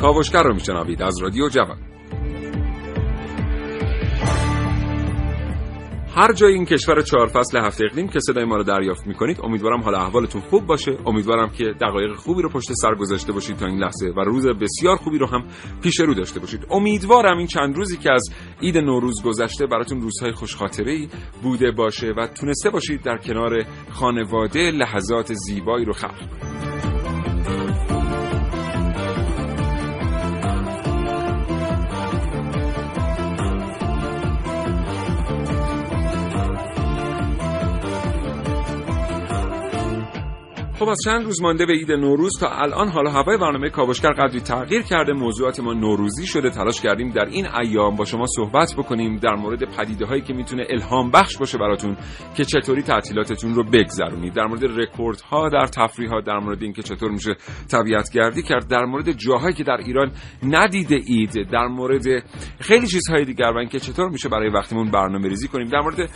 کاوشگر رو میشنوید از رادیو جوان. هر جای این کشور چهار فصل هفته اقلیم که صدای ما رو دریافت می‌کنید امیدوارم حال احوالتون خوب باشه. امیدوارم که دقایق خوبی رو پشت سر گذاشته باشید تا این لحظه و روز بسیار خوبی رو هم پیش رو داشته باشید. امیدوارم این چند روزی که از عید نوروز گذشته براتون روزهای خوشخاطره ای بوده باشه و تونسته باشید در کنار خانواده لحظات زیبایی رو خلق کنید. خب از چند روز مانده به عید نوروز تا الان حالا هوای برنامه کاوشگر قدری تغییر کرده. موضوعات ما نوروزی شده تلاش کردیم در این ایام با شما صحبت بکنیم در مورد پدیده هایی که می‌تونه الهام بخش باشه براتون که چطوری تعطیلاتتون رو بگذرونید. در مورد رکورد ها در تفریح ها در مورد اینکه چطور میشه طبیعت گردی کرد در مورد جاهایی که در ایران ندیده اید در مورد خیلی چیزهای دیگر و اینکه چطور میشه برای وقتمون برنامه ریزی کنیم. در مورد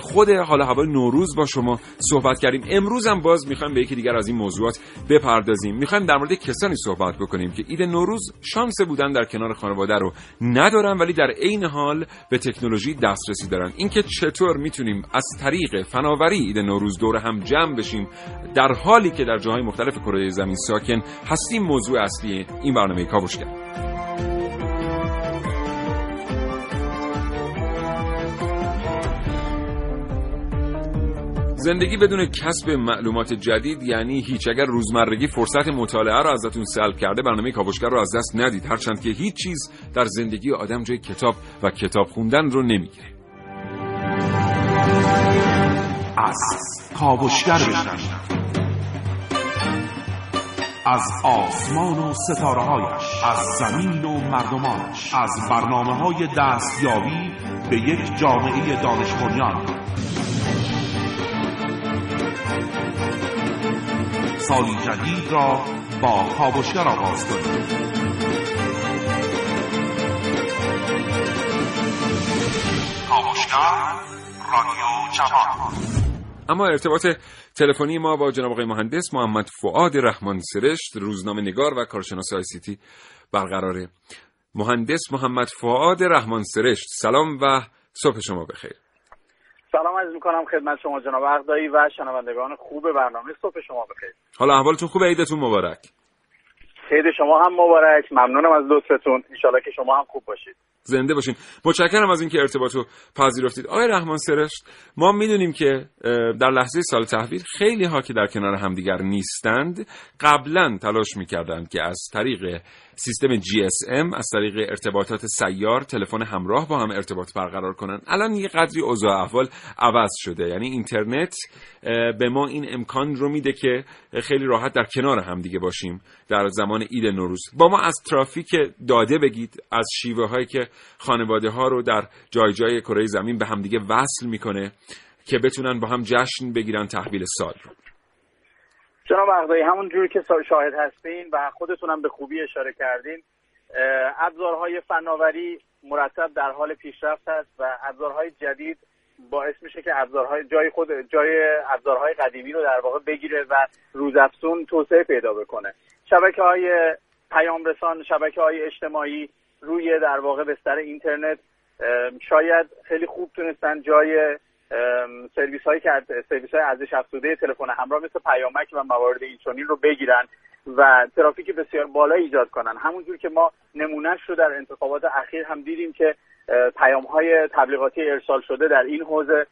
خود حالا هوای نوروز با شما صحبت کردیم. امروز هم باز می‌خوایم به دیگر از این موضوعات بپردازیم. می‌خوایم در مورد کسانی صحبت بکنیم که عید نوروز شانس بودن در کنار خانواده رو ندارن ولی در عین حال به تکنولوژی دسترسی دارن. اینکه چطور می‌تونیم از طریق فناوری عید نوروز دور هم جمع بشیم در حالی که در جاهای مختلف کره زمین ساکن هستیم موضوع اصلی این برنامه کاوشگر. زندگی بدون کسب معلومات جدید یعنی هیچ اگر روزمرگی فرصت مطالعه رو ازتون سلب کرده برنامه کاوشگر رو از دست ندید. هرچند که هیچ چیز در زندگی آدم جای کتاب و کتاب خوندن رو نمی‌گیره. از کاوشگر از آسمان و ستاره هایش از زمین و مردمانش از برنامه های دستیابی به یک جامعه دانش بنیان سالی جدید را با کاوشگر آغاز کنید اما ارتباط تلفنی ما با جناب آقای مهندس محمد فعاد رحمان سرشت روزنامه نگار و کارشناس آی سی تی برقراره. مهندس محمد فعاد رحمان سرشت سلام و صبح شما بخیر. سلام عرض می‌کنم خدمت شما جناب اقدایی و شنوندگان خوب برنامه صبح شما بخیر. حالا احوالتون خوبه؟ عیدتون مبارک. عید شما هم مبارک. ممنونم از لطفتون. انشالله که شما هم خوب باشید. زنده باشین. متشکرم از اینکه ارتباط رو پذیرفتید. آقای رحمان سرشت ما می‌دونیم که در لحظه سال تحویل خیلی ها که در کنار همدیگر نیستند قبلا تلاش می‌کردند که از طریق سیستم GSM از طریق ارتباطات سیار تلفن همراه با هم ارتباط برقرار کنن. الان یه قدری اوضاع احوال عوض شده. یعنی اینترنت به ما این امکان رو میده که خیلی راحت در کنار هم دیگه باشیم در زمان عید نوروز. با ما از ترافیک داده بگید از شیوه هایی که خانواده ها رو در جای جای کره زمین به همدیگه وصل می‌کنه که بتونن با هم جشن بگیرن تحویل سال رو. جناب اقدایی همون جوری که شاهد هستین و خودتونم به خوبی اشاره کردین ابزارهای فناوری مرتب در حال پیشرفت است و ابزارهای جدید باعث میشه که ابزارهای جای خود جای ابزارهای قدیمی رو در واقع بگیره و روزافزون توسعه پیدا بکنه. شبکه های پیام رسان شبکه های اجتماعی روی در واقع بستر اینترنت شاید خیلی خوب تونستن جای سرویس هایی که سرویس های ارزش افزوده تلفن همراه مثل پیامک و موارد اینچنین رو بگیرن و ترافیک بسیار بالا ایجاد کنن. همونجور که ما نمونهش رو در انتخابات اخیر هم دیدیم که پیام های تبلیغاتی ارسال شده در این حوزه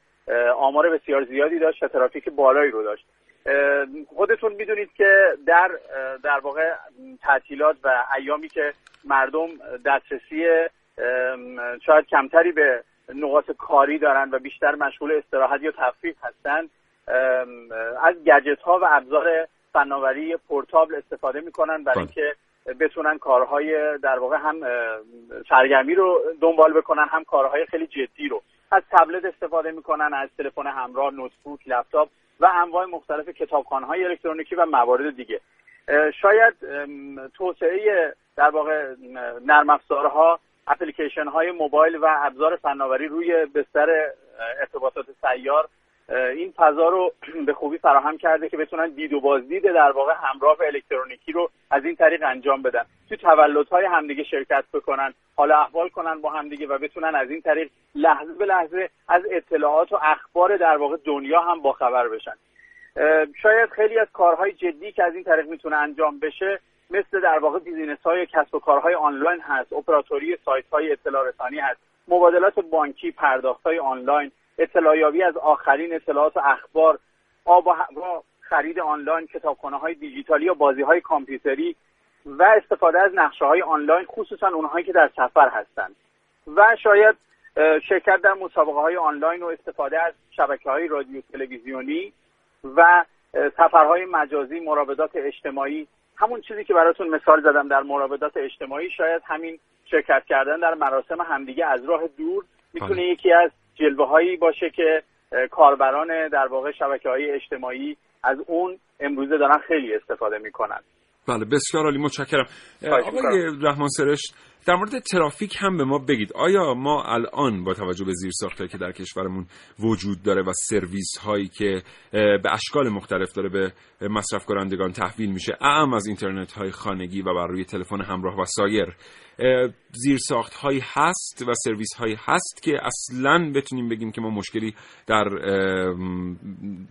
آمار بسیار زیادی داشت و ترافیک بالایی رو داشت. خودتون می‌دونید که در در واقع تعطیلات و ایامی که مردم دسترسی شاید کمتری به نقاط کاری دارن و بیشتر مشغول استراحت یا تفریح هستن. از گجت ها و ابزار فناوری پورتابل استفاده می‌کنن برای بله. اینکه بتونن کارهای در واقع هم سرگرمی رو دنبال بکنن هم کارهای خیلی جدی رو. از تبلت استفاده می‌کنن از تلفن همراه نوتبوک لپتاپ و انواع مختلف کتابخانه‌های الکترونیکی و موارد دیگه. شاید توسعه در واقع نرم افزارها اپلیکیشن های موبایل و ابزار فناوری روی بستر ارتباطات سیار این فضا رو به خوبی فراهم کرده که بتونن دید و بازدید در واقع همراه الکترونیکی رو از این طریق انجام بدن. تو تولدهای همدیگه شرکت بکنن حال احوال کنن با همدیگه و بتونن از این طریق لحظه به لحظه از اطلاعات و اخبار در واقع دنیا هم باخبر بشن. شاید خیلی از کارهای جدی که از این طریق می‌تونه انجام بشه مثل در واقع business های کسب و کارهای آنلاین هست اپراتوری سایت های اطلاع رسانی هست مبادلات بانکی پرداخت های آنلاین اطلاع یابی از آخرین اطلاعات و اخبار آب و هوا خرید آنلاین کتابخانه های دیجیتالی یا بازی های کامپیوتری و استفاده از نقشه های آنلاین خصوصا اونهایی که در سفر هستند. و شاید شرکت در مسابقه های آنلاین و استفاده از شبکه های رادیو تلویزیونی و سفرهای مجازی مراودات اجتماعی همون چیزی که براتون مثال زدم در مراودات اجتماعی شاید همین شرکت کردن در مراسم همدیگه از راه دور می‌تونه بله. یکی از جلوه هایی باشه که کاربران در واقع شبکه های اجتماعی از اون امروزه دارن خیلی استفاده می‌کنن بله بسیار عالی متشکرم. آقای رحمان سرشت در مورد ترافیک هم به ما بگید. آیا ما الان با توجه به زیر که در کشورمون وجود داره و سرویس هایی که به اشکال مختلف داره به مصرف کنندگان تحویل میشه اعم از اینترنت های خانگی و بر روی تلفن همراه و سایر زیر هایی هست و سرویس هایی هست که اصلا بتونیم بگیم که ما مشکلی در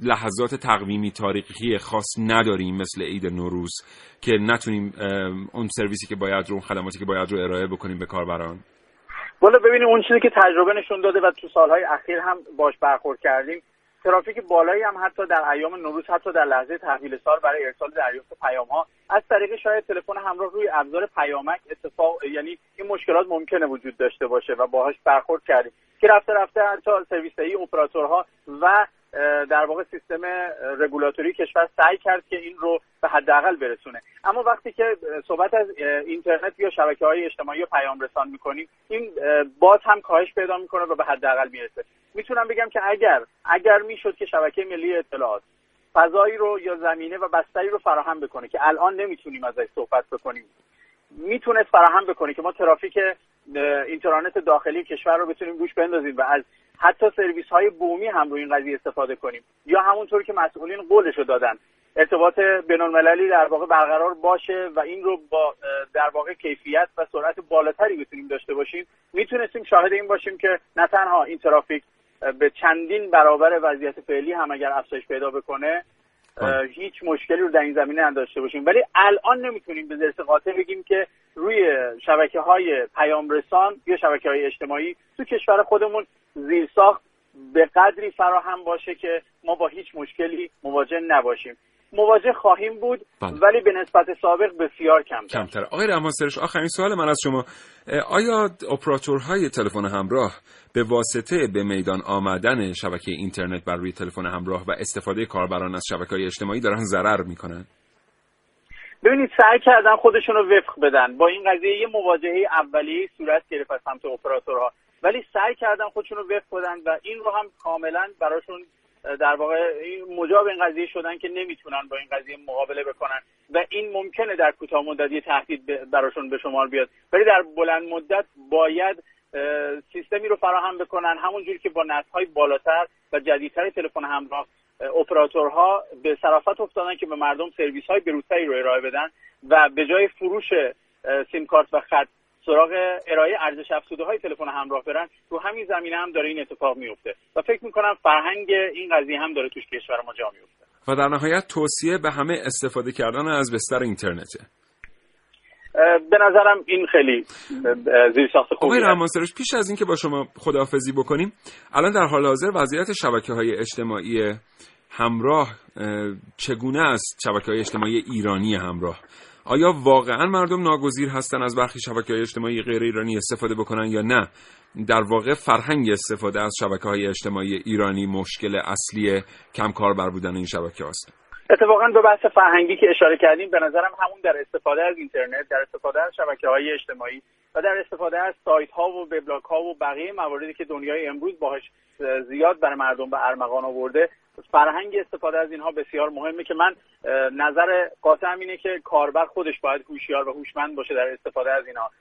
لحظات تقویمی تاریخی خاص نداریم مثل عید نوروز که نتونیم اون سرویسی که باید رو اون خدماتی که باید رو ارائه بکنیم به کاربران. والا ببینیم اون چیزی که تجربه نشون داده و تو سالهای اخیر هم باش برخورد کردیم. ترافیک بالایی هم حتی در ایام نوروز حتی در لحظه تحویل سال برای ارسال دریافت پیام ها از طریق شاید تلفن همراه روی ابزار پیامک اتفاق یعنی این مشکلات ممکنه وجود داشته باشه و باهاش برخورد کردیم. که رفته رفته حتی سرویس ای اپراتورها و در واقع سیستم رگولاتوری کشور سعی کرد که این رو به حداقل برسونه. اما وقتی که صحبت از اینترنت یا شبکه های اجتماعی و پیام رسان می‌کنیم این باز هم کاهش پیدا می‌کنه و به حداقل می‌رسه. می‌تونم بگم که اگر اگر می‌شد که شبکه ملی اطلاعات فضایی رو یا زمینه و بستری رو فراهم بکنه که الان نمی‌تونیم ازش صحبت بکنیم می‌تونست فراهم بکنه که ما ترافیک اینترنت داخلی کشور رو بتونیم روش بندازیم و از حتی سرویس های بومی هم روی این قضیه استفاده کنیم. یا همونطور که مسئولین قولش رو دادن. ارتباط بینالمللی در واقع برقرار باشه و این رو با در واقع کیفیت و سرعت بالاتری بتونیم داشته باشیم. می‌تونستیم شاهد این باشیم که نه تنها این ترافیک به چندین برابر وضعیت فعلی هم اگر افزایش پیدا بکنه هیچ مشکلی رو در این زمینه نداشته باشیم. ولی الان نمی‌تونیم به زرس قاطع بگیم که روی شبکه های پیام رسان یا شبکه های اجتماعی تو کشور خودمون زیرساخت به قدری فراهم باشه که ما با هیچ مشکلی مواجه نباشیم. مواجه خواهیم بود بله. ولی به نسبت سابق بسیار کمتر. کمتر. آقای رحمان سرش آخرین سوال من از شما. آیا اپراتورهای تلفن همراه به واسطه به میدان آمدن شبکه اینترنت بر روی تلفن همراه و استفاده کاربران از شبکه های اجتماعی دارن ضرر می‌کنن؟ ببینید سعی کردن خودشون رو وفق بدن. با این قضیه یه مواجهه اولیه صورت گرفت از سمت اپراتورها. ولی سعی کردن خودشون رو وفق بدن و این رو هم کاملا براشون در واقع مجاب این قضیه شدن که نمی‌تونن با این قضیه مقابله بکنن و این ممکنه در کوتاه مدت یه تهدید براشون به شمار بیاد. ولی در بلند مدت باید سیستمی رو فراهم بکنن همونجوری که با نسل‌های بالاتر و جدیدتر تلفن همراه اه، اپراتورها به صرافت افتادن که به مردم سرویس های بروزتری رو ارائه بدن و به جای فروش سیم کارت و خط سراغ ارائه ارزش افزوده های تلفن همراه برن رو همین زمینه هم داره این اتفاق میفته و فکر می‌کنم فرهنگ این قضیه هم داره توش کشور ما جا میفته و در نهایت توصیه به همه استفاده کردن از بستر اینترنته به نظرم این خیلی اه، زیرساخت خوبی آقای. رحمان پیش از اینکه با شما خداحافظی بکنیم الان در حال حاضر وضعیت شبکه های اجتماعی همراه اه، چگونه است؟ شبکه های اجتماعی ایرانی همراه. آیا واقعا مردم ناگزیر هستن از برخی شبکه های اجتماعی غیر ایرانی استفاده بکنن یا نه؟ در واقع فرهنگ استفاده از شبکه های اجتماعی ایرانی مشکل اصلی کم کاربر بودن این شبکه هست اتفاقا به بحث فرهنگی که اشاره کردیم به نظرم همون در استفاده از اینترنت در استفاده از شبکه های اجتماعی و در استفاده از سایت ها و وبلاگ ها و بقیه مواردی که دنیای امروز باهاش زیاد برای مردم به ارمغان آورده. فرهنگ استفاده از اینها بسیار مهمه که من نظر قاطعم اینه که کاربر خودش باید هوشیار و هوشمند باشه در استفاده از اینها.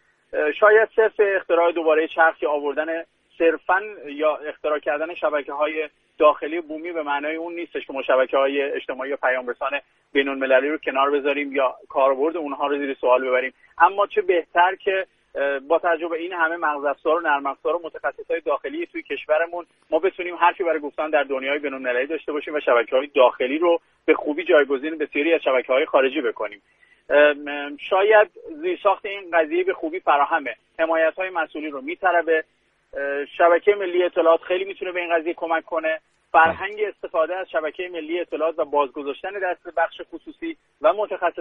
شاید صرف اختراع دوباره چرخ یا آوردن صرفا یا اختراع کردن شبکه های داخلی بومی به معنای اون نیستش که ما شبکه های اجتماعی و پیام رسان بین المللی رو کنار بذاریم یا کاربرد اونها رو زیر سوال ببریم. اما چه بهتر که با توجه به این همه مغز افزار و نرم افزار و متخصص های داخلی توی کشورمون ما بتونیم حرفی برای گفتن در دنیای بین المللی داشته باشیم و شبکه های داخلی رو به خوبی جایگزین بسیاری از شبکه های خارجی بکنیم. شاید زیرساخت این قضیه به خوبی فراهمه. حمایت های مسئولی رو میطلبه. شبکه ملی اطلاعات خیلی می‌تونه به این قضیه کمک کنه. فرهنگ استفاده از شبکه ملی اطلاعات و بازگذاشتن دست بخش خصوصی و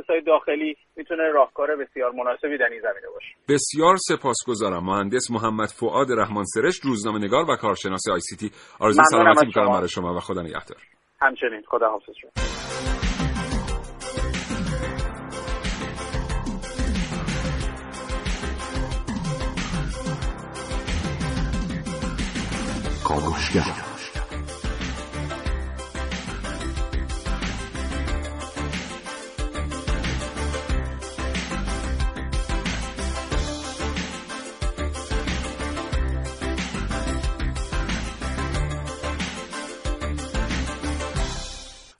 های داخلی می‌تونه راهکار بسیار مناسبی در این زمینه باشه. بسیار سپاسگزارم. مهندس محمد فؤاد رحمان سرشت روزنامه نگار و کارشناس آی سی تی. آرزوی سلامتی می‌کنم برای شما و خدا نگهدار. همچنین. خدا حافظ شما. کاوشگر.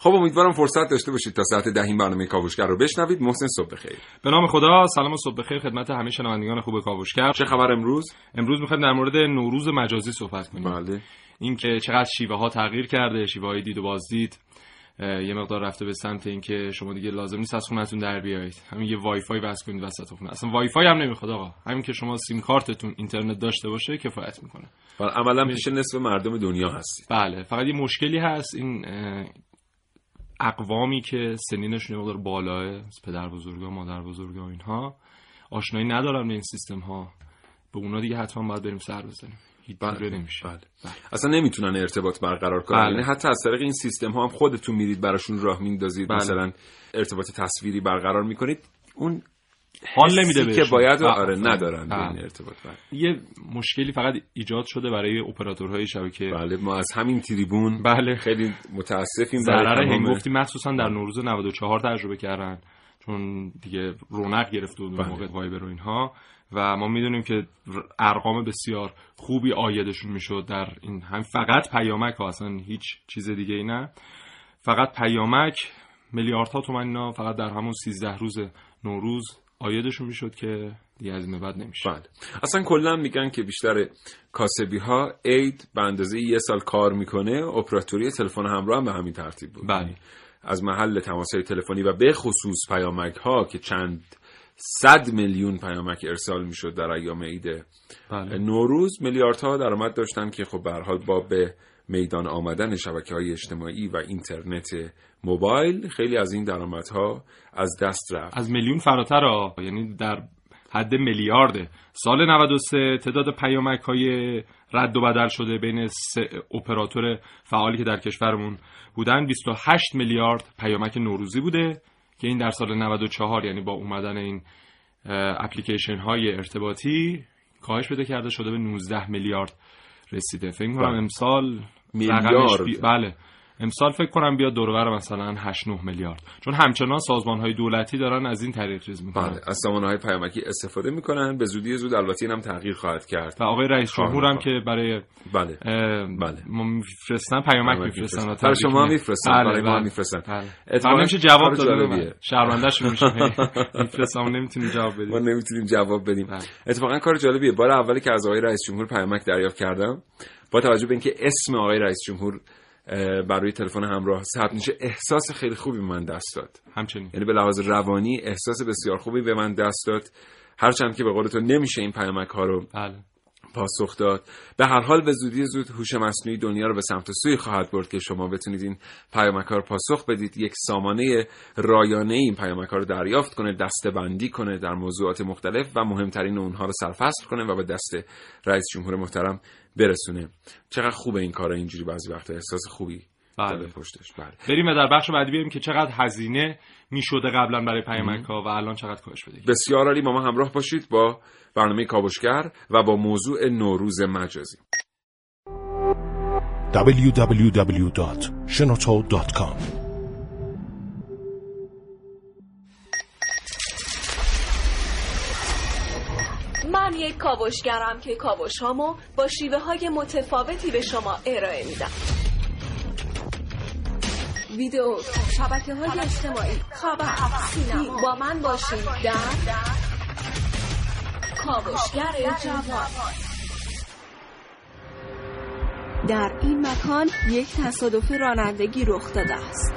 خب امیدوارم فرصت داشته باشید تا ساعت ده این برنامه کاوشگر رو بشنوید. محسن صبح بخیر. به نام خدا سلام و صبح بخیر خدمت همه شنوندگان خوب کاوشگر. چه خبر امروز؟ امروز می‌خوایم در مورد نوروز مجازی صحبت کنیم. بله. اینکه چقدر شیوه ها تغییر کرده شیوه های دید و بازدید. یه مقدار رفته به سمت اینکه شما دیگه لازم نیست از خونتون در بیایید. همین یه وای فای وصل کنید وسط خونه. اصلا وای فای هم نمی‌خواد آقا. همین که شما سیم کارتتون اینترنت داشته باشه کفایت می‌کنه. عملا پیش نصف مردم دنیا هست بله فقط یه مشکلی هست. این اقوامی که سنینشون مقدار بالاه پدر بزرگا مادر بزرگا اینها آشنایی ندارن به این سیستم ها به اونا دیگه حتما باید بریم سر بزنیم هیچ بله. نمیشه بله. بله. اصلا نمی‌تونن ارتباط برقرار کنن بله. یعنی حتی از طریق این سیستم ها هم خودتون میرید براشون راه میندازید بله. مثلا ارتباط تصویری برقرار می‌کنید اون حال نمیده که باید آره ندارن این ارتباط. بله. یه مشکلی فقط ایجاد شده برای اپراتورهای شبکه. بله ما از همین تریبون بله. خیلی متاسفیم ضرر هنگفتی مخصوصا در نوروز 94 تجربه کردن چون دیگه رونق گرفت بود بله. موقع وایبر و اینها. و ما می‌دونیم که ارقام بسیار خوبی آیدشون می‌شد در این هم. فقط پیامک ها اصلا هیچ چیز دیگه ای نه. فقط پیامک میلیاردها تومن اینا فقط در همون 13 روز نوروز آیدشون می‌شد که دیگه از این بعد نمیشه بله. اصلا کلا میگن که بیشتر کاسبی ها عید به اندازه یه سال کار می‌کنه اپراتوری تلفن همراه هم به همین ترتیب بود بله. از محل تماس تلفنی و به خصوص پیامک ها که چند صد میلیون پیامک ارسال می‌شد در ایام عید بله. نوروز میلیاردها درآمد داشتن که خب به حال با به میدان آمدن شبکه های اجتماعی و اینترنت موبایل خیلی از این درآمدها از دست رفت. از میلیون فراتر ها. یعنی در حد میلیارده. سال 93 تعداد پیامک های رد و بدل شده بین سه اپراتور فعالی که در کشورمون بودن. 28 میلیارد پیامک نوروزی بوده که این در سال 94 یعنی با اومدن این اپلیکیشن های ارتباطی کاهش بده کرده شده به 19 میلیارد رسیده. فکر کنم بله. امسال میلیارد. بله. امسال فکر کنم بیاد دورور مثلا 8 9 میلیارد. چون همچنان سازمان های دولتی دارن از این طریق چیز می‌کنن. بله از سازمان های پیامکی استفاده می‌کنن. به زودی زود البته اینم تغییر خواهد کرد. و آقای رئیس جمهور هم که برای بله بله. ما میفرستن پیامک میفرستن برای شما میفرستن بله برای ما بله. میفرستن. بله. اتفاقا نمیشه جواب داد شرمندهش میشه میفرستم نمی‌تونیم جواب بدیم. ما نمی‌تونیم جواب بدیم. اتفاقا کار جالبیه. بار اولی که از آقای رئیس جمهور پیامک دریافت کردم با توجه به اینکه اسم آقای رئیس جمهور برای تلفن همراه ثبت میشه. احساس خیلی خوبی به من دست داد. همچنین. یعنی به لحاظ روانی احساس بسیار خوبی به من دست داد. هرچند که به قول تو نمیشه این پیامک ها رو بله. پاسخ داد. به هر حال به زودی زود هوش مصنوعی دنیا رو به سمت سوی خواهد برد که شما بتونید این پیامک رو پاسخ بدید. یک سامانه رایانه این پیامک رو دریافت کنه دسته بندی کنه در موضوعات مختلف و مهمترین اونها رو سرفصل کنه و به دست رئیس جمهور محترم برسونه. چقدر خوبه این کار اینجوری بعضی وقتا. احساس خوبی بله. پشتش. بله. بریم در بخش بعدی ببینیم که چقدر هزینه می‌شده قبلا برای پیامک ها و الان چقدر کاهش بده بسیار عالی. با ما همراه باشید با برنامه کاوشگر و با موضوع نوروز مجازی. www.shenoto.com من یک کاوشگرم که کاوش هامو با شیوه های متفاوتی به شما ارائه میدم. ویدیو شبکه های اجتماعی خبر سینما با من باشید در کاوشگر جوان. در این مکان یک تصادف رانندگی رخ داده است.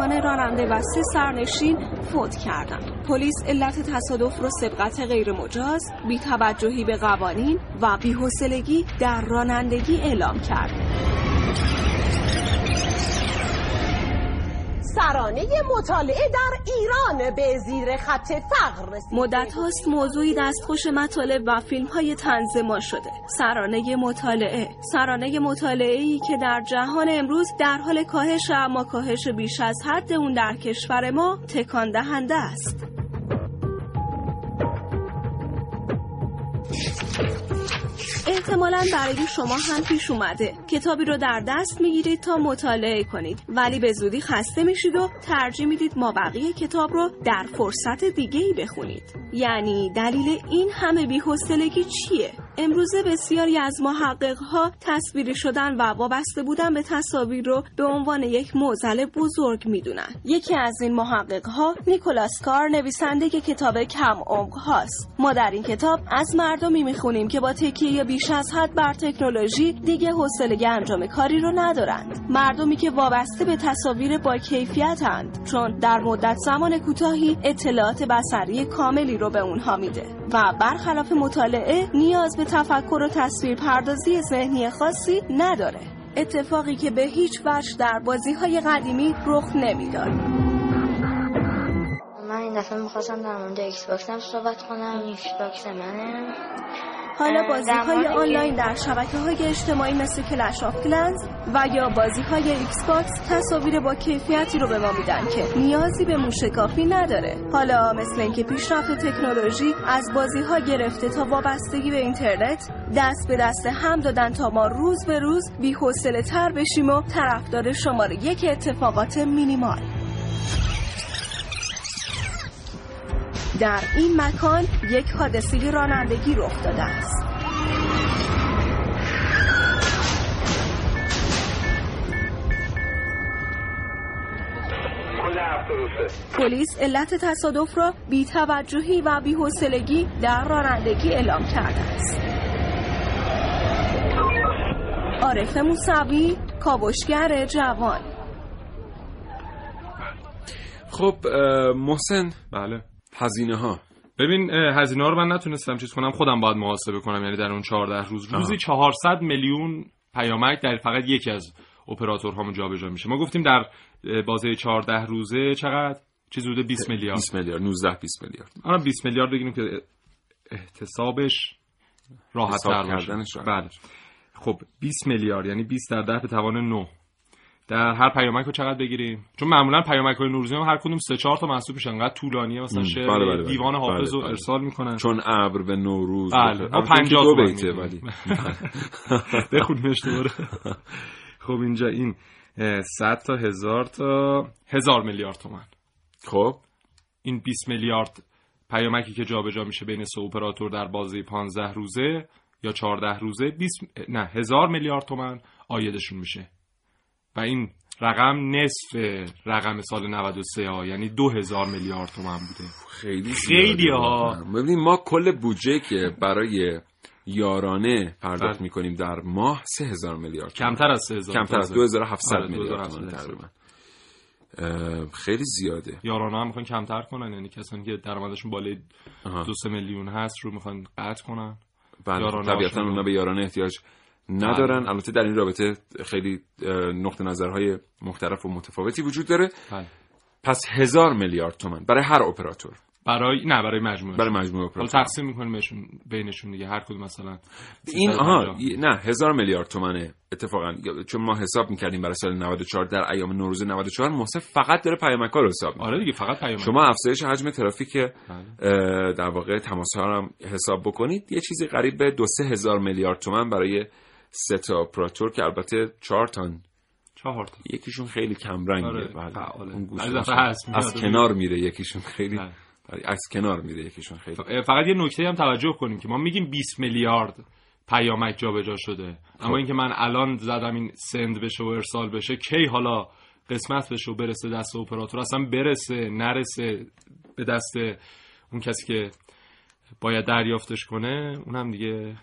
متاسفانه راننده و سه سرنشین فوت کردند. پلیس علت تصادف را سبقت غیرمجاز، بیتوجهی به قوانین و بیحوصلگی در رانندگی اعلام کرد. سرانه مطالعه در ایران به زیر خط فقر رسیده. مدت هاست موضوعی دستخوش مطالب و فیلم های ما شده. سرانه مطالعه. سرانه مطالعه ای که در جهان امروز در حال کاهش اما کاهش بیش از حد اون در کشور ما تکان دهنده است. احتمالا برای شما هم پیش اومده. کتابی رو در دست می‌گیرید تا مطالعه کنید. ولی به زودی خسته میشید و ترجیح می‌دید ما بقیه کتاب رو در فرصت دیگه ای بخونید. یعنی دلیل این همه بیحوصلگی چیه؟ امروزه بسیاری از محققها تصویری شدن و وابسته بودن به تصاویر رو به عنوان یک معضل بزرگ می‌دونن. یکی از این محققها نیکولاس کار نویسنده کتاب کم عمق هاست. ما در این کتاب از مردمی می‌خونیم که با تکیه بیش از حد بر تکنولوژی دیگه حوصله انجام کاری رو ندارند. مردمی که وابسته به تصاویر با کیفیتند چون در مدت زمان کوتاهی اطلاعات بصری کاملی رو به اونها میده و برخلاف مطالعه نیاز به تفکر و تصویر پردازی ذهنی خاصی نداره. اتفاقی که به هیچ وجه در بازی های قدیمی رخ نمی‌داد. من این دفعه می‌خواستم در مورد Xbox صحبت کنم. Xbox منه. حالا بازی های آنلاین در شبکه های اجتماعی مثل Clash of Clans و یا بازی های Xbox تصاویر با کیفیتی رو به ما میدن که نیازی به موشکافی نداره. حالا مثل اینکه پیشرفت تکنولوژی از بازی ها گرفته تا وابستگی به اینترنت دست به دست هم دادن تا ما روز به روز بی تر بشیم و طرفدار شماره یک اتفاقات مینیمال. در این مکان یک حادثه رانندگی رخ داده است. پلیس علت تصادف را بیتوجهی و بیحوصلگی در رانندگی اعلام کرده است. عارف موسوی کاوشگر جوان. خب محسن. بله. هزینه ها ببین هزینه ها رو من نتونستم چیز کنم خودم باید محاسبه کنم یعنی در اون 14 روز. روزی 400 میلیون پیامک در فقط یکی از اپراتورهامون جابجا میشه. ما گفتیم در بازه 14 روزه چقدر؟ چیز حدود 20 میلیارد. 20 میلیارد 19 20 میلیارد. آره 20 میلیارد بگیریم که احتسابش راحت تر باشه. بله. خب 20 میلیارد یعنی 20 در 10 به توان 9 در هر پیامک رو چقدر بگیریم؟ چون معمولا پیامک های نوروزی هم هر کدوم سه چهار تا محسوب میشن. انقدر طولانیه مثلا شعر بله بله بله. دیوان حافظ رو بله. ارسال می‌کنن. چون ابر به نوروز بله ما 50 دو بیته ولی. بخونیمش دوباره. خب اینجا این 100 تا هزار تا هزار میلیارد تومن خب. این 20 میلیارد پیامکی که جابجا میشه بین سه اپراتور در بازه 15 روزه یا 14 روزه 20 نه هزار میلیارد تومن آیدشون میشه. و این رقم نصف رقم سال 93 ها یعنی 2000 میلیارد تومن بوده خیلی خیلی ها. ببینید ما کل بودجه که برای یارانه پرداخت بله. می‌کنیم در ماه 3000 میلیارد. کمتر از 3000 کمتر از 2700 آره، میلیارد 2700 تومان تقریبا خیلی زیاده یارانه هم می‌خوان کمتر کنن یعنی کسانی که درآمدشون بالای. دو سه میلیون هست رو می‌خوان قطع کنن بله طبیعتا. اونا به یارانه احتیاج ندارن بله. البته در این رابطه خیلی نقطه نظرهای مختلف و متفاوتی وجود داره بله. پس هزار میلیارد تومن برای هر اپراتور برای نه برای مجموعه برای مجموعه حالا اپراتور تقسیم می‌کنیم بهشون بینشون دیگه هر کدوم مثلا این 350. آها نه هزار میلیارد تومنه اتفاقا چون ما حساب می‌کردیم برای سال 94 در ایام نوروز 94 محسن فقط داره پیامک‌ها رو حساب می‌کنه. آره دیگه فقط پیام شما افزایش حجم ترافیک بله. در واقع تماس ها رو هم حساب بکنید یه چیزی قریب به دو سه هزار میلیارد تومن برای سه تا اپراتور که البته چهار تان چهار تا یکیشون خیلی کمرنگه آره، بله. اون. هست از. کنار میره یکیشون خیلی. بله، از کنار میره یکیشون خیلی فقط یه نکته هم توجه کنیم که ما میگیم 20 میلیارد پیامک جابجا شده خب. اما اینکه من الان زدم این سند بشه و ارسال بشه کی حالا قسمت بشه و برسه دست اپراتور اصلا برسه نرسه به دست اون کسی که باید دریافتش کنه اونم دیگه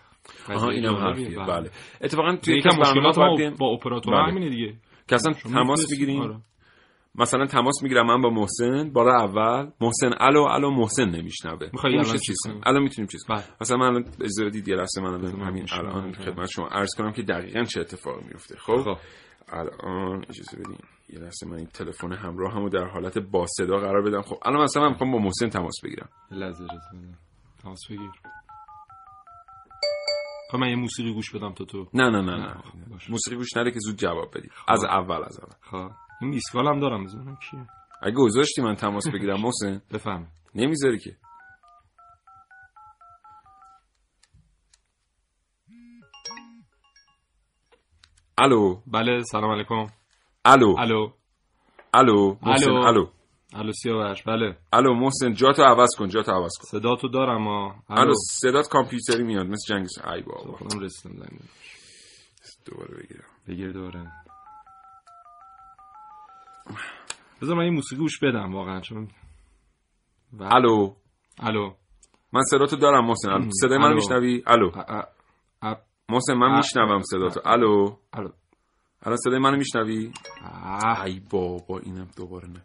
آها اینم. حرفیه بله اتفاقا توی از برنامه‌ها مشکلات باید با اپراتور بله. همینه دیگه که اصلا تماس. می‌گیریم آره. مثلا تماس می‌گیرم من با محسن بار اول محسن الو الو محسن نمیشنوه می‌خوای الان چیز؟ الان می‌تونیم چیز بله. مثلا من اجازه بدید یه لحظه من همین الان خدمت شما عرض کنم که دقیقا چه اتفاقی میفته خب خب. الان اجازه بدین یه لحظه من این تلفن همراه همو در حالت با صدا قرار بدم خب الان مثلا من می‌خوام با محسن تماس بگیرم لحظه. تماس بگیر خب من یه موسیقی گوش بدم تا تو. نه نه نه نه. خب،. موسیقی گوش نده که زود جواب بدی. از اول از اول. خب. این میسکال هم دارم بزنم کیه اگه گذاشتی من تماس بگیرم محسن. بفهم. نمی‌ذاری که. الو. بله سلام علیکم. الو. الو. الو محسن الو. الو سیاوش بله. الو محسن جاتو عوض کن جاتو عوض کن. صدا تو دارم ها الو. صدات کامپیوتری میاد مثل جنگ ای بابا. خودم رسیدم زنگ دوباره بگیرم. بگیر دوره بذار من این موسیقی گوش بدم واقعا چون و- الو. الو. من صداتو دارم محسن. الو. صدای من الو. میشنوی؟ الو. محسن من میشنوم صداتو. الو. الو. الان صدای منو میشنوی. ای بابا اینم دوباره نه.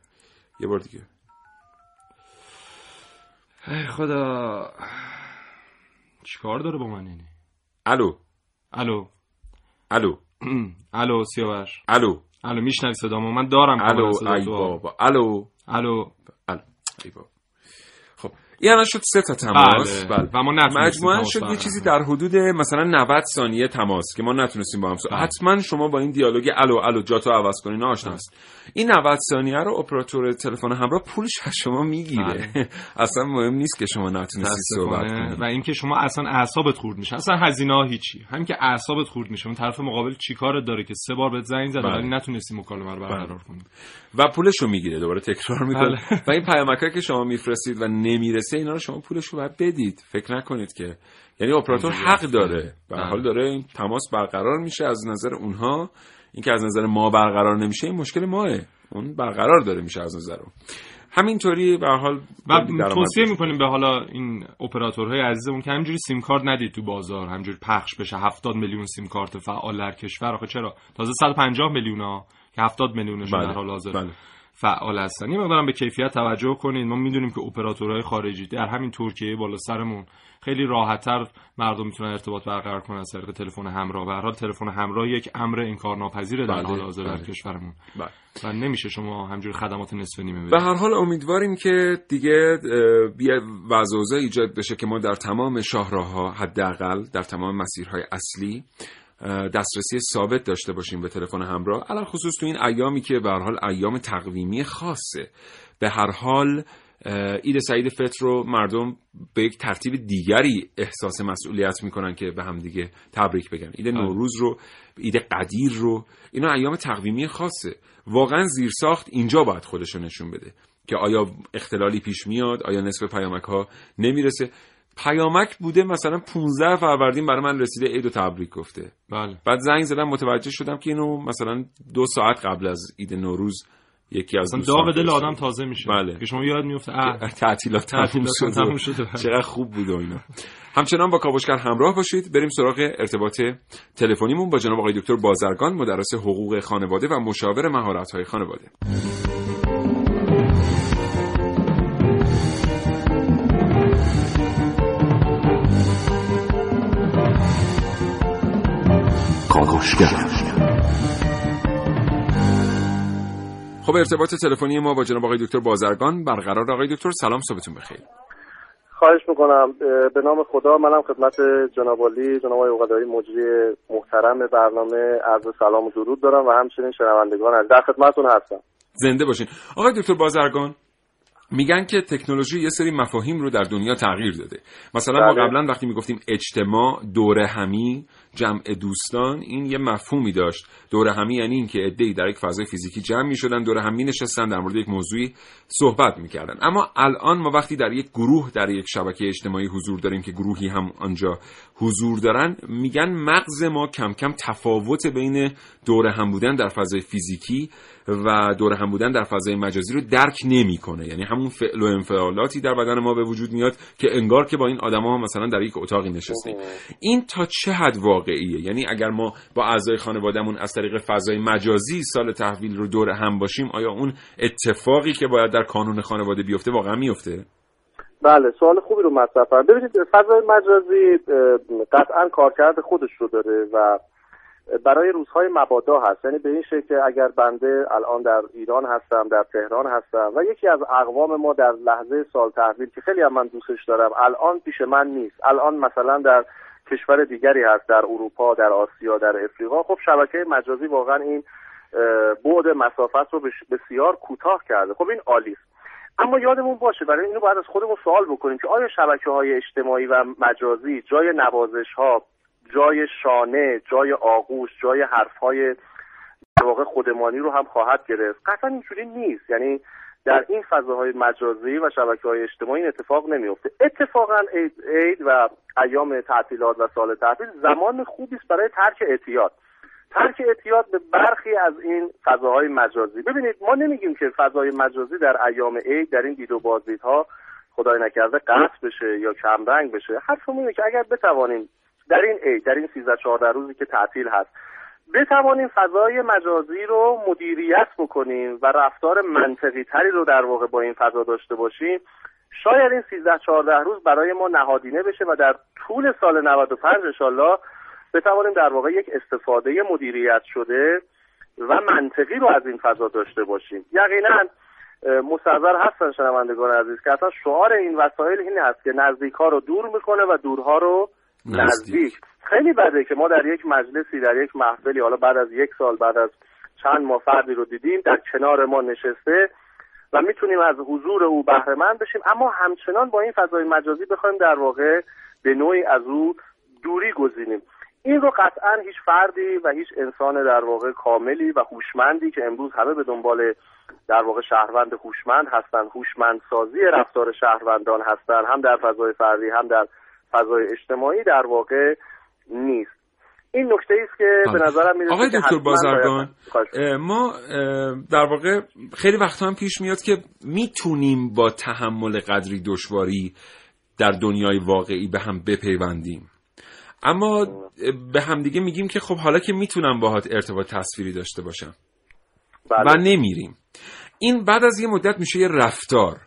یه بار دیگه. ای خدا. چیکار داره با من یعنی الو. الو. الو. الو سیاوش. الو. الو میشنوی صدامو؟ من دارم الو ای. بابا. الو. الو. الو. ای بابا. الان شد سه تا تماس بله. و ما مجموعا شد یه چیزی. در حدود مثلا 90 ثانیه تماس که ما نتونستیم با هم صحبت- بله. حتما شما با این دیالوگ الو الو جاتو عوض کنین آشنا است این 90 ثانیه رو اپراتور تلفن همراه پولش از شما می‌گیره بله. اصلا مهم نیست که شما نتونستید صحبت. کنید و اینکه شما اصلا اعصابت خورد میشه اصلا هزینه ها هیچی همین که اعصابت خورد میشه اون طرف مقابل چیکارت داره که سه بار بهت زنگ زده بله. ولی نتونستی مکالمه رو برقرار کنی و پولش رو می‌گیره دوباره تکرار می‌کنه بله. و این پیامک که شما میفرستید و نمی‌رسه اینا رو شما پولش رو باید بدید فکر نکنید که یعنی اپراتور حق. داره به بله. حال داره این تماس برقرار میشه از نظر اونها اینکه از نظر ما برقرار نمیشه این مشکل ماه اون برقرار داره میشه از نظر اون همینطوری به هر حال و توصیه. می‌کنیم به حالا این اپراتورهای عزیزمون که همینجوری سیم کارت ندید تو بازار همینجوری پخش بشه 70 میلیون سیم کارت فعال در کشور آخه چرا تازه 150 میلیون ها که 70 میلیونشون بله. در حال حاضر بله. فعال هستن یه مقدارم به کیفیت توجه کنید ما می‌دونیم که اپراتورهای خارجی در همین ترکیه بالا سرمون خیلی راحتتر مردم می‌تونن ارتباط برقرار کنن از طریق تلفن همراه به هر حال تلفن همراه یک امر انکارناپذیره در بله، حال حاضر در بله. کشورمون بله. و نمیشه شما همجوری خدمات نصف نیمه به هر حال امیدواریم که دیگه بیا وضع و اوضاع ایجاد بشه که ما در تمام شاهراه‌ها حداقل در تمام مسیرهای اصلی دسترسی ثابت داشته باشیم به تلفن همراه. علل خصوص تو این ایامی که به هر حال ایام تقویمی خاصه. به هر حال عید سعید فطر رو مردم به یک ترتیب دیگری احساس مسئولیت می‌کنن که به هم دیگه تبریک بگن. عید نوروز رو عید قدیر رو اینا ایام تقویمی خاصه. واقعا زیرساخت اینجا باید خودش رو نشون بده که آیا اختلالی پیش میاد آیا نصف پیامک ها نمی‌رسه. پیامک بوده مثلا 15 فروردین برای من رسیده عید و تبریک گفته. بله. بعد زنگ زدم متوجه شدم که اینو مثلا دو ساعت قبل از عید نوروز یکی از داغ دل. آدم تازه میشه. بله. که شما یاد میفته تعطیلات تموم شده. شده. چقدر خوب بود و اینا. همچنان با کاوشگر همراه باشید. بریم سراغ ارتباط تلفنیمون با جناب آقای دکتر بازرگان مدرس حقوق خانواده و مشاور مهارت های خانواده خب ارتباط تلفنی ما با جناب آقای دکتر بازرگان برقرار. آقای دکتر سلام صبحتون بخیر. خواهش می‌کنم. به نام خدا منم خدمت جناب عالی جناب آقای اوقدایی مجری محترم برنامه عرض سلام و درود دارم و همچنین شنوندگان از در خدمتتون هستم. زنده باشین. آقای دکتر بازرگان میگن که تکنولوژی یه سری مفاهیم رو در دنیا تغییر داده. مثلا ما بله. قبلا وقتی می‌گفتیم اجتماع دوره همی جمع دوستان این یه مفهومی داشت. دوره همی یعنی اینکه عده‌ای در یک فضای فیزیکی جمع می‌شدن دوره همی نشستن در مورد یک موضوعی صحبت می‌کردن. اما الان ما وقتی در یک گروه در یک شبکه اجتماعی حضور داریم که گروهی هم آنجا حضور دارن میگن مغز ما کم کم تفاوت بین دوره هم بودن در فضای فیزیکی و دوره هم بودن در فضای مجازی رو درک نمی‌کنه. یعنی همون فعل و انفعالاتی در بدن ما به وجود میاد که انگار که با این آدما مثلا در یک اتاقی نشستیم. این تا چه حد واقعیه؟ یعنی اگر ما با اعضای خانوادهمون از طریق فضای مجازی سال تحویل رو دور هم باشیم آیا اون اتفاقی که باید در کانون خانواده بیفته واقعا میفته بله سوال خوبی رو مطرح فرمودید ببینید فضای مجازی قطعا کارکرد خودش رو داره و برای روزهای مبادا هست. یعنی به این شکل که اگر بنده الان در ایران هستم در تهران هستم و یکی از اقوام ما در لحظه سال تحویل که خیلی هم من دوستش دارم الان پیش من نیست. الان مثلا در کشور دیگری هست در اروپا در آسیا در افریقا. خب شبکه مجازی واقعا این بعد مسافت رو بسیار کوتاه کرده. خب این عالی اما یادمون باشه برای اینو باید از خودمون سوال بکنیم که آیا شبکه های اجتماعی و مجازی جای نوازش ها جای شانه جای آغوش جای حرف های در واقع خودمانی رو هم خواهد گرفت. قطعا اینجوری نیست. یعنی در این فضاهای مجازی و شبکه های اجتماعی این اتفاق نمیفته اتفاقا عید, عید و ایام تعطیلات و سال تعطیل زمان خوبی است برای ترک اعتیاد. ترک اعتیاد به برخی از این فضاهای مجازی. ببینید ما نمیگیم که فضای مجازی در ایام عید در این دید و بازدیدها خدای نکرده قطع بشه یا کمرنگ بشه. حرفمون اینه که اگر بتوانیم در این عید در این 13 14 روزی که تعطیل هست. بتوانیم فضای مجازی رو مدیریت بکنیم و رفتار منطقی تری رو در واقع با این فضا داشته باشیم شاید این 13 14 روز برای ما نهادینه بشه و در طول سال 95 انشالله بتوانیم در واقع یک استفاده مدیریت شده و منطقی رو از این فضا داشته باشیم. یقینا مستحضر هستن شنوندگان عزیز که اصلا شعار این وسایل این هست که نزدیک ها رو دور می‌کنه و دورها رو نزدیک. خیلی بده که ما در یک مجلسی در یک محفلی حالا بعد از یک سال بعد از چند ماه فردی رو دیدیم در کنار ما نشسته و می‌تونیم از حضور او بهره مند بشیم. اما همچنان با این فضای مجازی بخوایم در واقع به نوعی از او دوری گزینیم. این رو قطعا هیچ فردی و هیچ انسان در واقع کاملی و هوشمندی که امروز همه به دنبال در واقع شهروند هوشمند هستند هوشمند سازی رفتار شهروندان هستند هم در فضای فردی هم در فضای اجتماعی در واقع نیست. این نکته است که به نظرم می‌رسه آقای دکتر بازرگان ما در واقع خیلی وقتا هم پیش میاد که می‌تونیم با تحمل قدری دشواری در دنیای واقعی به هم بپیوندیم. اما به همدیگه میگیم که خب حالا که می‌تونم باهات ارتباط تصویری داشته باشم. بله. و نمیریم. این بعد از یه مدت میشه یه رفتار.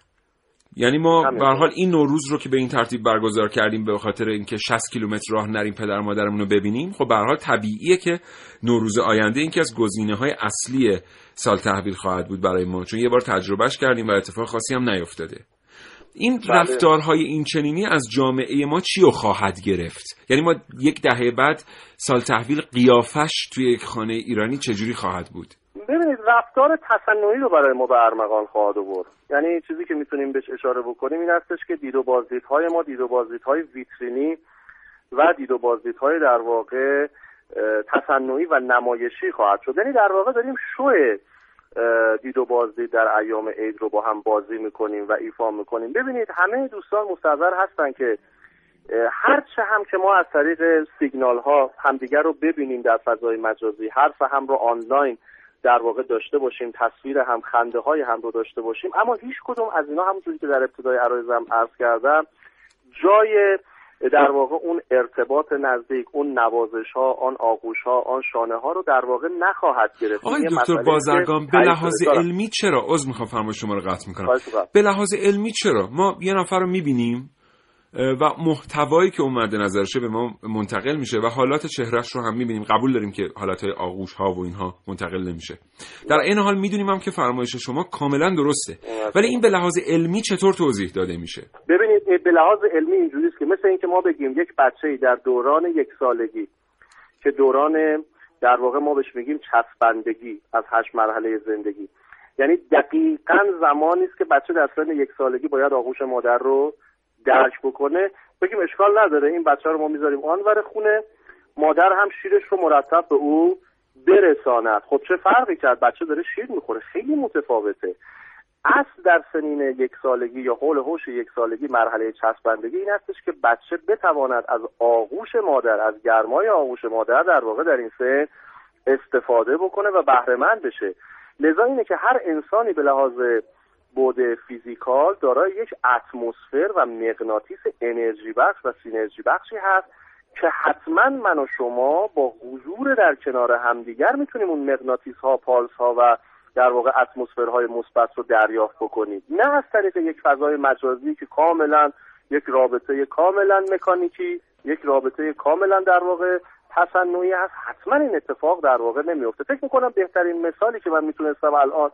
یعنی ما. به حال این نوروز رو که به این ترتیب برگزار کردیم به خاطر اینکه 60 کیلومتر راه نریم پدر و مادرمون رو ببینیم خب به حال طبیعیه که نوروز آینده این که از گزینه های اصلی سال تحویل خواهد بود برای ما چون یه بار تجربهش کردیم و اتفاق خاصی هم نیفتاده این بله. رفتارهای این چنینی از جامعه ما چی رو خواهد گرفت یعنی ما یک دهه بعد سال تحویل قیافش توی یک خانه ایرانی چجوری خواهد بود رفتار تصنعی رو برای ما به ارمغان خواهد آورد. یعنی چیزی که می‌تونیم بهش اشاره بکنیم این هستش که دید و بازدیدهای ما دید و بازدیدهای ویترینی و دید و بازدیدهای در واقع تصنعی و نمایشی خواهد شد. یعنی در واقع داریم شو دید و بازدید در ایام عید رو با هم بازی می‌کنیم و ایفا می‌کنیم. ببینید همه دوستان مستحضر هستن که هرچه هم که ما از طریق سیگنال ها همدیگر رو ببینیم در فضای مجازی حرف هم رو آنلاین در واقع داشته باشیم تصویر هم خنده های هم رو داشته باشیم. اما هیچ کدوم از اینا همونطوری که در ابتدای عرایزم عرض کردم جای در واقع اون ارتباط نزدیک اون نوازش ها آن آغوش ها آن شانه ها رو در واقع نخواهد گرفت. آقای دکتر بازرگان به لحاظ علمی چرا؟ عذر می‌خوام فرمایش شما رو قطع می‌کنم. به لحاظ علمی چرا؟ ما یه نفر رو می‌بینیم. و محتوایی که اومده نظرشه به ما منتقل میشه و حالات چهرش رو هم می‌بینیم. قبول داریم که حالات آغوش ها و اینها منتقل نمیشه. در این حال می‌دونیم هم که فرمایش شما کاملا درسته. ولی این به لحاظ علمی چطور توضیح داده میشه؟ ببینید به لحاظ علمی اینجوریه که مثل اینکه ما بگیم یک بچه در دوران یک سالگی که دوران در واقع ما بهش میگیم چسبندگی از هشت مرحله زندگی. یعنی دقیقا زمانی است که بچه در سن یک سالگی باید آغوش مادر رو درک بکنه بگیم اشکال نداره. این بچه رو ما می‌ذاریم آنور خونه. مادر هم شیرش رو مرتب به او برساند. خب چه فرقی کرد؟ بچه داره شیر می‌خوره. خیلی متفاوته. اصل در سنین یک سالگی یا حول هوش یک سالگی مرحله چسبندگی این هستش که بچه بتواند از آغوش مادر از گرمای آغوش مادر در واقع در این سن استفاده بکنه و بهرهمند بشه. لذا اینه که هر انسانی به لحاظ بود فیزیکال دارای یک اتمسفر و مغناطیس انرژی بخش و سینرژی بخشی هست که حتما من و شما با حضور در کنار همدیگر می‌تونیم اون مغناطیس ها پالس ها و در واقع اتمسفرهای مثبت رو دریافت بکنیم. نه از طریق یک فضای مجازی که کاملا یک رابطه کاملا مکانیکی یک رابطه کاملا در واقع تصنعی هست. حتما این اتفاق در واقع نمیفته فکر می‌کنم بهترین مثالی که من می‌تونستم الان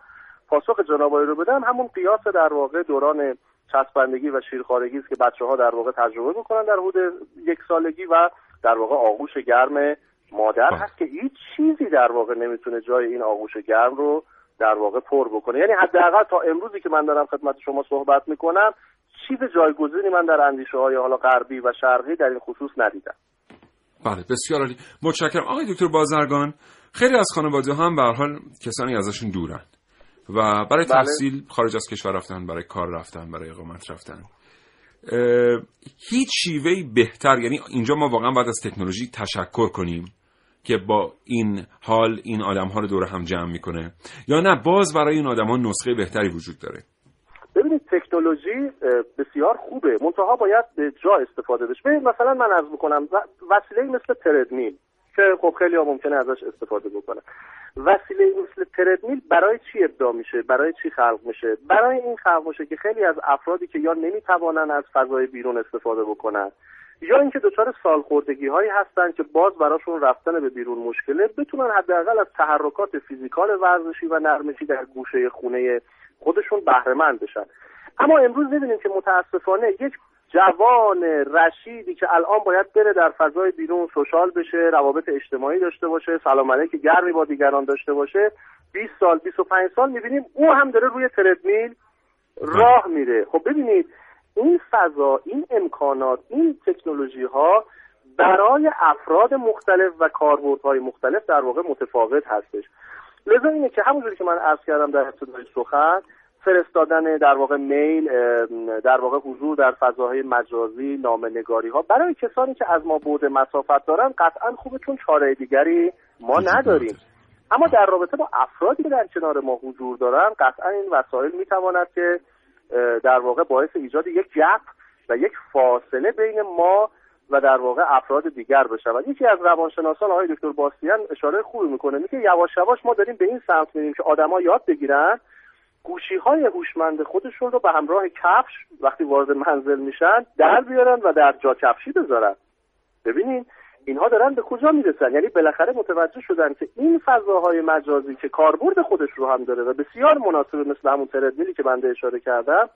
پاسخ جناب رو بدم همون قیاس در واقع دوران چسبندگی و شیرخوارگی است که بچه ها در واقع تجربه می‌کنن در حدود یک سالگی و در واقع آغوش گرم مادر بله. هست که هیچ چیزی در واقع نمی‌تونه جای این آغوش گرم رو در واقع پر بکنه. یعنی حداقل تا امروزی که من دارم خدمت شما صحبت می‌کنم چیز جایگزینی من در اندیشه های حالا غربی و شرقی در این خصوص ندیدم. بله بسیار عالی. متشکرم. آقای دکتر بازرگان خیلی از خانواده هم به حال کسانی ازشون دورن. و برای بله. تحصیل خارج از کشور رفتن برای کار رفتن برای اقامت رفتن. هیچ شیوهی بهتر یعنی اینجا ما واقعا باید از تکنولوژی تشکر کنیم که با این حال این آدم ها رو دور هم جمع می‌کنه. یا نه باز برای این آدم ها نسخه بهتری وجود داره. ببینید تکنولوژی بسیار خوبه. منتها باید به جا استفاده بشه. مثلا من از بکنم وسیله مثل تردمیل. که خب خیلی ها ممکنه ازش استفاده بکنه وسیله مثل تردمیل برای چی ابداع میشه؟ برای چی خلق میشه؟ برای این خلق میشه که خیلی از افرادی که یا نمی‌توانن از فضای بیرون استفاده بکنن یا اینکه دچار سالخوردگی هایی هستن که باز براشون رفتن به بیرون مشکله بتونن حداقل از تحرکات فیزیکال ورزشی و نرمشی در گوشه خونه خودشون بهره بشن. اما امروز می‌بینیم که متاسفانه یک جوان رشیدی که الان باید بره در فضای بیرون سوشال بشه روابط اجتماعی داشته باشه سلام که گرمی با دیگران داشته باشه. 20 سال 25 سال می‌بینیم او هم داره روی تردمیل راه میره. خب ببینید این فضا این امکانات این تکنولوژی ها برای افراد مختلف و کاربردهای مختلف در واقع متفاوت هستش. لذا اینه که همونجوری که من عرض کردم در ابتدای سخن فرستادن در واقع میل در واقع حضور در فضاهای مجازی نامنگاری ها برای کسانی که از ما بود مسافت دارن قطعا خوبه چون چاره دیگری ما نداریم. اما در رابطه با افرادی که در کنار ما حضور دارن قطعا این وسایل می‌تواند که در واقع باعث ایجاد یک گپ و یک فاصله بین ما و در واقع افراد دیگر بشه و یکی از روانشناسان آقای دکتر باستیان اشاره خوبی می‌کنه. میگه یواش یواش ما داریم به این سمت میریم که آدما یاد بگیرن گوشی های هوشمند خودشون رو به همراه کفش وقتی وارد منزل میشن در بیارن و در جا کفشی بذارن. ببینین اینها دارن به کجا می‌رسن؟ یعنی بالاخره متوجه شدن که این فضاهای مجازی که کاربرد خودش رو هم داره و بسیار مناسب مثل همون تردمیلی که بنده اشاره کردم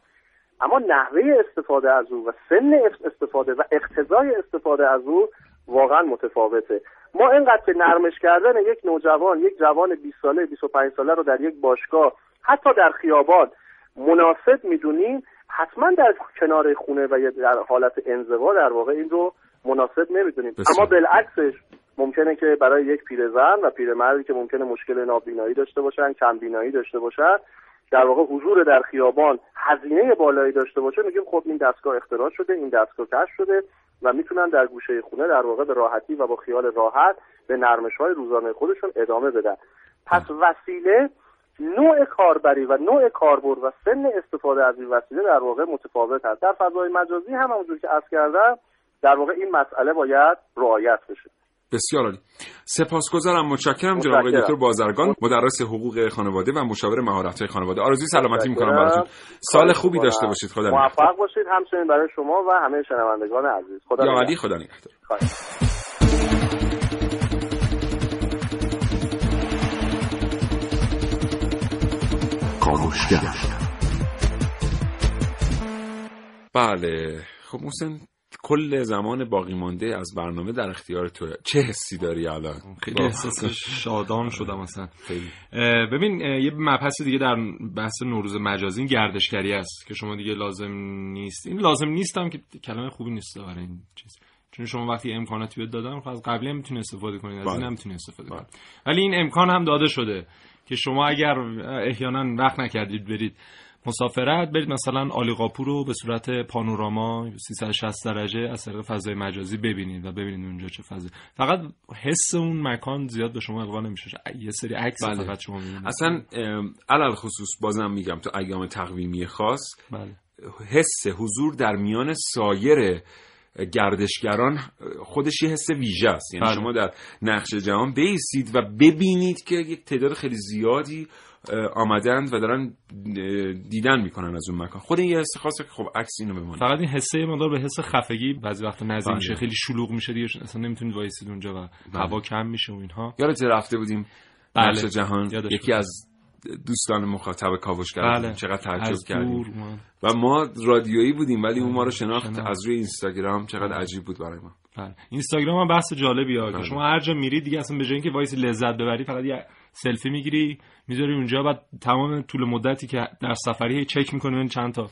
اما نحوه استفاده از او و سن استفاده و اقتضای استفاده از او واقعا متفاوته. ما اینقدر که نرمش کردن یک نوجوان یک جوان 20 ساله 25 ساله رو در یک باشگاه حتی در خیابان. مناسب می‌دونیم حتما در کنار خونه و در حالت انزوا در واقع این رو مناسب نمی‌دونیم. اما بالعکسش ممکنه که برای یک پیرزن و پیرمردی که ممکنه مشکل نابینایی داشته باشن کمبینایی داشته باشن در واقع حضور در خیابان هزینه بالایی داشته باشه میگیم خب این دستگاه اختراع شده این دستگاه کشف شده و می‌تونن در گوشه خونه در واقع به راحتی و با خیال راحت به نرمش های روزانه خودشون ادامه بدن. پس وسیله نوع کاربری و نوع کاربرد و سن استفاده از این وسیله در واقع متفاوت هست. در فضای مجازی هم همونجور که عرض کردم در واقع این مسئله باید رعایت بشه. بسیار عالی. سپاسگزارم. متشکرم جناب آقای دکتر بازرگان مدرس حقوق خانواده و مشاور مهارت خانواده. آرزوی سلامتی می‌کنم براتون. سال خوبی داشته باشید. خدا موفق باشید. همچنین برای شما و همه شنوندگان عزیز. خدا یا علی خدا نگهدار. بله. خب محسن کل زمان باقی مانده از برنامه در اختیار تو چه حسی داری الان؟ خیلی احساس شادان شدم مثلا ببین یه مبحث دیگه در بحث نوروز مجازی این گردشگری است که شما دیگه لازم نیست. این لازم نیستم که کلمه خوبی نیست برای این چیز. چون شما وقتی امکاناتی بهت دادم خب از قبلی هم می‌تونی استفاده کنید از این هم می‌تونی استفاده کنید ولی این امکان هم داده شده که شما اگر احیانا وقت نکردید برید مسافرت برید مثلا آلیقاپو رو به صورت پانوراما 360 درجه از طریق فضای مجازی ببینید و ببینید اونجا چه فضا فقط حس اون مکان زیاد به شما القا نمیشه. یه سری عکس بله. فقط شما می‌بینید. اصلا علل خصوص بازم میگم تو ایام تقویمی خاص بله. حس حضور در میان سایر گردشگران خودش یه حس ویژه است یعنی بله. شما در نقش جهان بیسید و ببینید که یک تعداد خیلی زیادی آمدند و دارن دیدن می‌کنن از اون مکان خود این یه حس خاصه که خب عکس اینو بمونه فقط این حسه می‌داد به حس خفگی بعضی وقت نزدیک میشه بله. خیلی شلوغ میشه دیگه اصلا نمی‌تونید وایسید اونجا و بله. هوا کم میشه و اینها یادت رفته بودیم بله. جهان یکی از دوستان مخاطب کاوشگر بله. چقدر تعجب کردیم. و ما رادیویی بودیم ولی اون ما رو شناخت از روی اینستاگرام. چقدر عجیب بود برای ما. بله. اینستاگرام هم بحث جالبی ها. که شما هر جا میری دیگه اصلا به جای اینکه وایسی لذت ببری فقط یه سلفی می‌گیری می‌ذاری اونجا بعد تمام طول مدتی که در سفری چک می‌کنی چند تا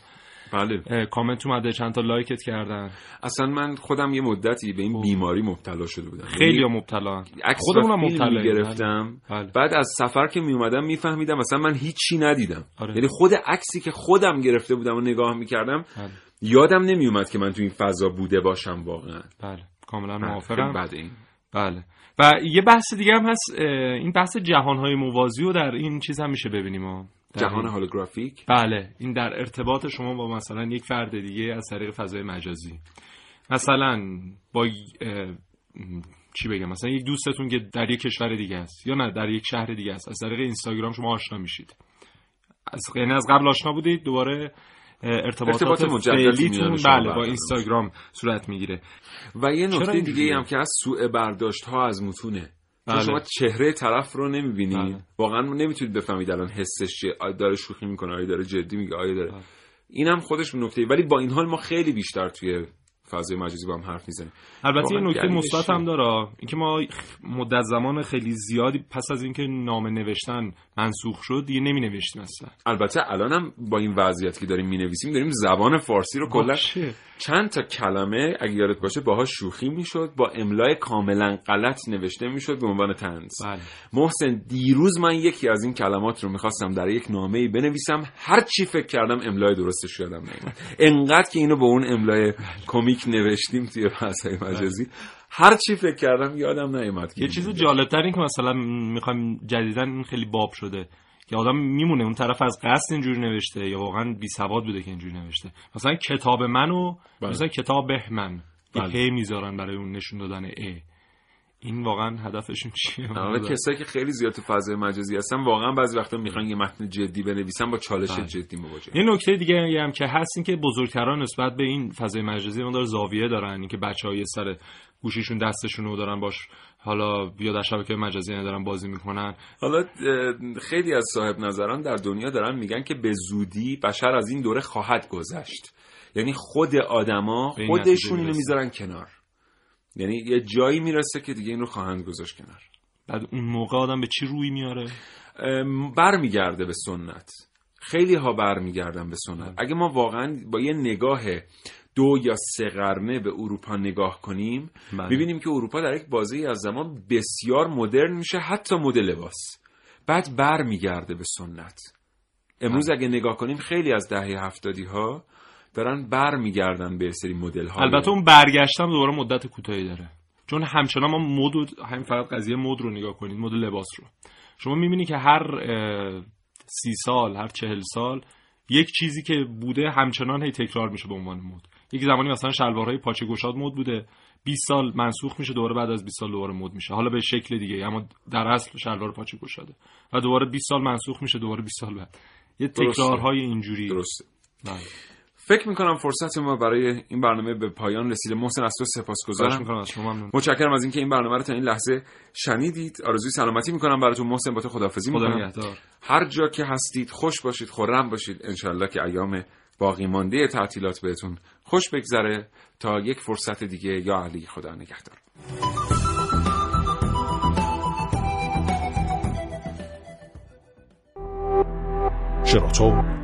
بله کامنت اومده چند تا لایکت کردن. اصلا من خودم یه مدتی به این. بیماری مبتلا شده بودم. خیلی یعنی مبتلا. خودمون هم مبتلا گرفتم بله. بعد از سفر که می اومدم میفهمیدم مثلا من هیچی ندیدم. آره. یعنی خود عکسی که خودم گرفته بودم و نگاه می‌کردم بله. یادم نمیومد که من تو این فضا بوده باشم واقعا. بله. کاملا بله، موافقم. بعد این. بله. و یه بحث دیگه هم هست این بحث جهانهای موازی رو در این چیز هم میشه ببینیم جهان هولوگرافیک. بله این در ارتباط شما با مثلا یک فرد دیگه از طریق فضای مجازی. مثلا با چی بگم؟ مثلا یک دوستتون که در یک کشور دیگه است یا نه در یک شهر دیگه است از طریق اینستاگرام شما آشنا میشید. از یعنی از قبل آشنا بودید دوباره ارتباطات ارتباط فعلیتون بله با اینستاگرام صورت می‌گیره. و یه نکته دیگه هم که از سوء برداشت ها از متونه. بله. شما چهره طرف رو نمی‌بینید بله. واقعا نمی‌تونید بفهمید الان حسش چیه. داره شوخی می‌کنه؟ آیا داره جدی میگه؟ آیا داره؟ بله. اینم خودش نکته ولی با این حال ما خیلی بیشتر توی فضای مجازی با هم حرف می‌زنیم. البته یه نکته مثبت هم داره. اینکه ما مدت زمان خیلی زیادی پس از اینکه نامه نوشتن منسوخ شد دیگه نمی نوشتیم اصلا البته الانم با این وضعیت که داریم می نویسیم داریم زبان فارسی رو کلا چند تا کلمه اگه یادت باشه باهاش شوخی می‌شد با املای کاملا غلط نوشته می‌شد به عنوان تنز. بله. محسن دیروز من یکی از این کلمات رو می‌خواستم در یک نامه ای بنویسم هر چی فکر کردم املای درستش یادم نمیاد انقدر که اینو به اون املای کمیک نوشتیم توی فضای مجازی. هر چی فکر کردم یادم نیومد یه چیز جالبتر این که مثلا می‌خوایم جدیدن این خیلی باب شده که آدم میمونه اون طرف از قصد اینجوری نوشته یا واقعا بی سواد بوده که اینجوری نوشته مثلا کتاب منو بله. مثلا کتاب من بله. می‌ذارن برای اون نشون دادن ا این واقعا هدفشون چیه؟ آره کسایی که خیلی زیاد تو فضای مجازی هستن واقعا بعضی وقتا می‌خوان یه متن جدی بنویسن با چالش بله. جدی مواجه. یه نکته دیگه هم که هست این که بزرگتران نسبت به این فضای مجازی داره زاویه دارن اینکه بچهای سر گوشیشون دستشون رو دارن باش حالا بیا در شبکه مجازی ندارن بازی می‌کنن. حالا خیلی از صاحب نظران در دنیا دارن میگن که به زودی بشر از این دوره خواهد گذشت. یعنی خود آدما خودشون اینو می‌ذارن کنار. یعنی یه جایی می‌رسه که دیگه این رو خواهند گذاشت کنار بعد اون موقع آدم به چی روی میاره برمیگرده به سنت خیلی ها برمیگردن به سنت. اگه ما واقعا با یه نگاه دو یا سه قرنه به اروپا نگاه کنیم بله. می‌بینیم که اروپا در یک بازه از زمان بسیار مدرن میشه حتی مد لباس بعد برمیگرده به سنت امروز بله. اگه نگاه کنیم خیلی از دهه هفتادی ها دارن بر میگردن به سری مدل ها البته اون برگشتم دوباره مدت کوتاهی داره. چون همچنان ما مد همین فقط قضیه مد رو نگاه کنید مد لباس رو. شما می‌بینی که هر سی سال هر چهل سال یک چیزی که بوده همچنان هی تکرار میشه به عنوان مد. یک زمانی مثلا شلوارهای پاچه گشاد مد بوده 20 سال منسوخ میشه دوباره بعد از 20 سال دوباره مد میشه. حالا به شکل دیگه اما در اصل شلوار پاچه گشاده. و دوباره 20 سال منسوخ میشه دوباره 20 سال بعد. یه تکرارهای اینجوری. درسته. بله. فکر می‌کنم فرصت ما برای این برنامه به پایان رسیده. محسن از تو سپاسگزارم. می‌کنم از شما ممنون. متشکرم از اینکه این برنامه رو تا این لحظه شنیدید. آرزوی سلامتی می‌کنم براتون. محسن با تو خداحافظی خدا می‌کنم. نگهدار. هر جا که هستید خوش باشید خرم باشید. انشالله که ایام باقی مانده تعطیلات بهتون خوش بگذره. تا یک فرصت دیگه یا علی خدا نگهدار. شراطو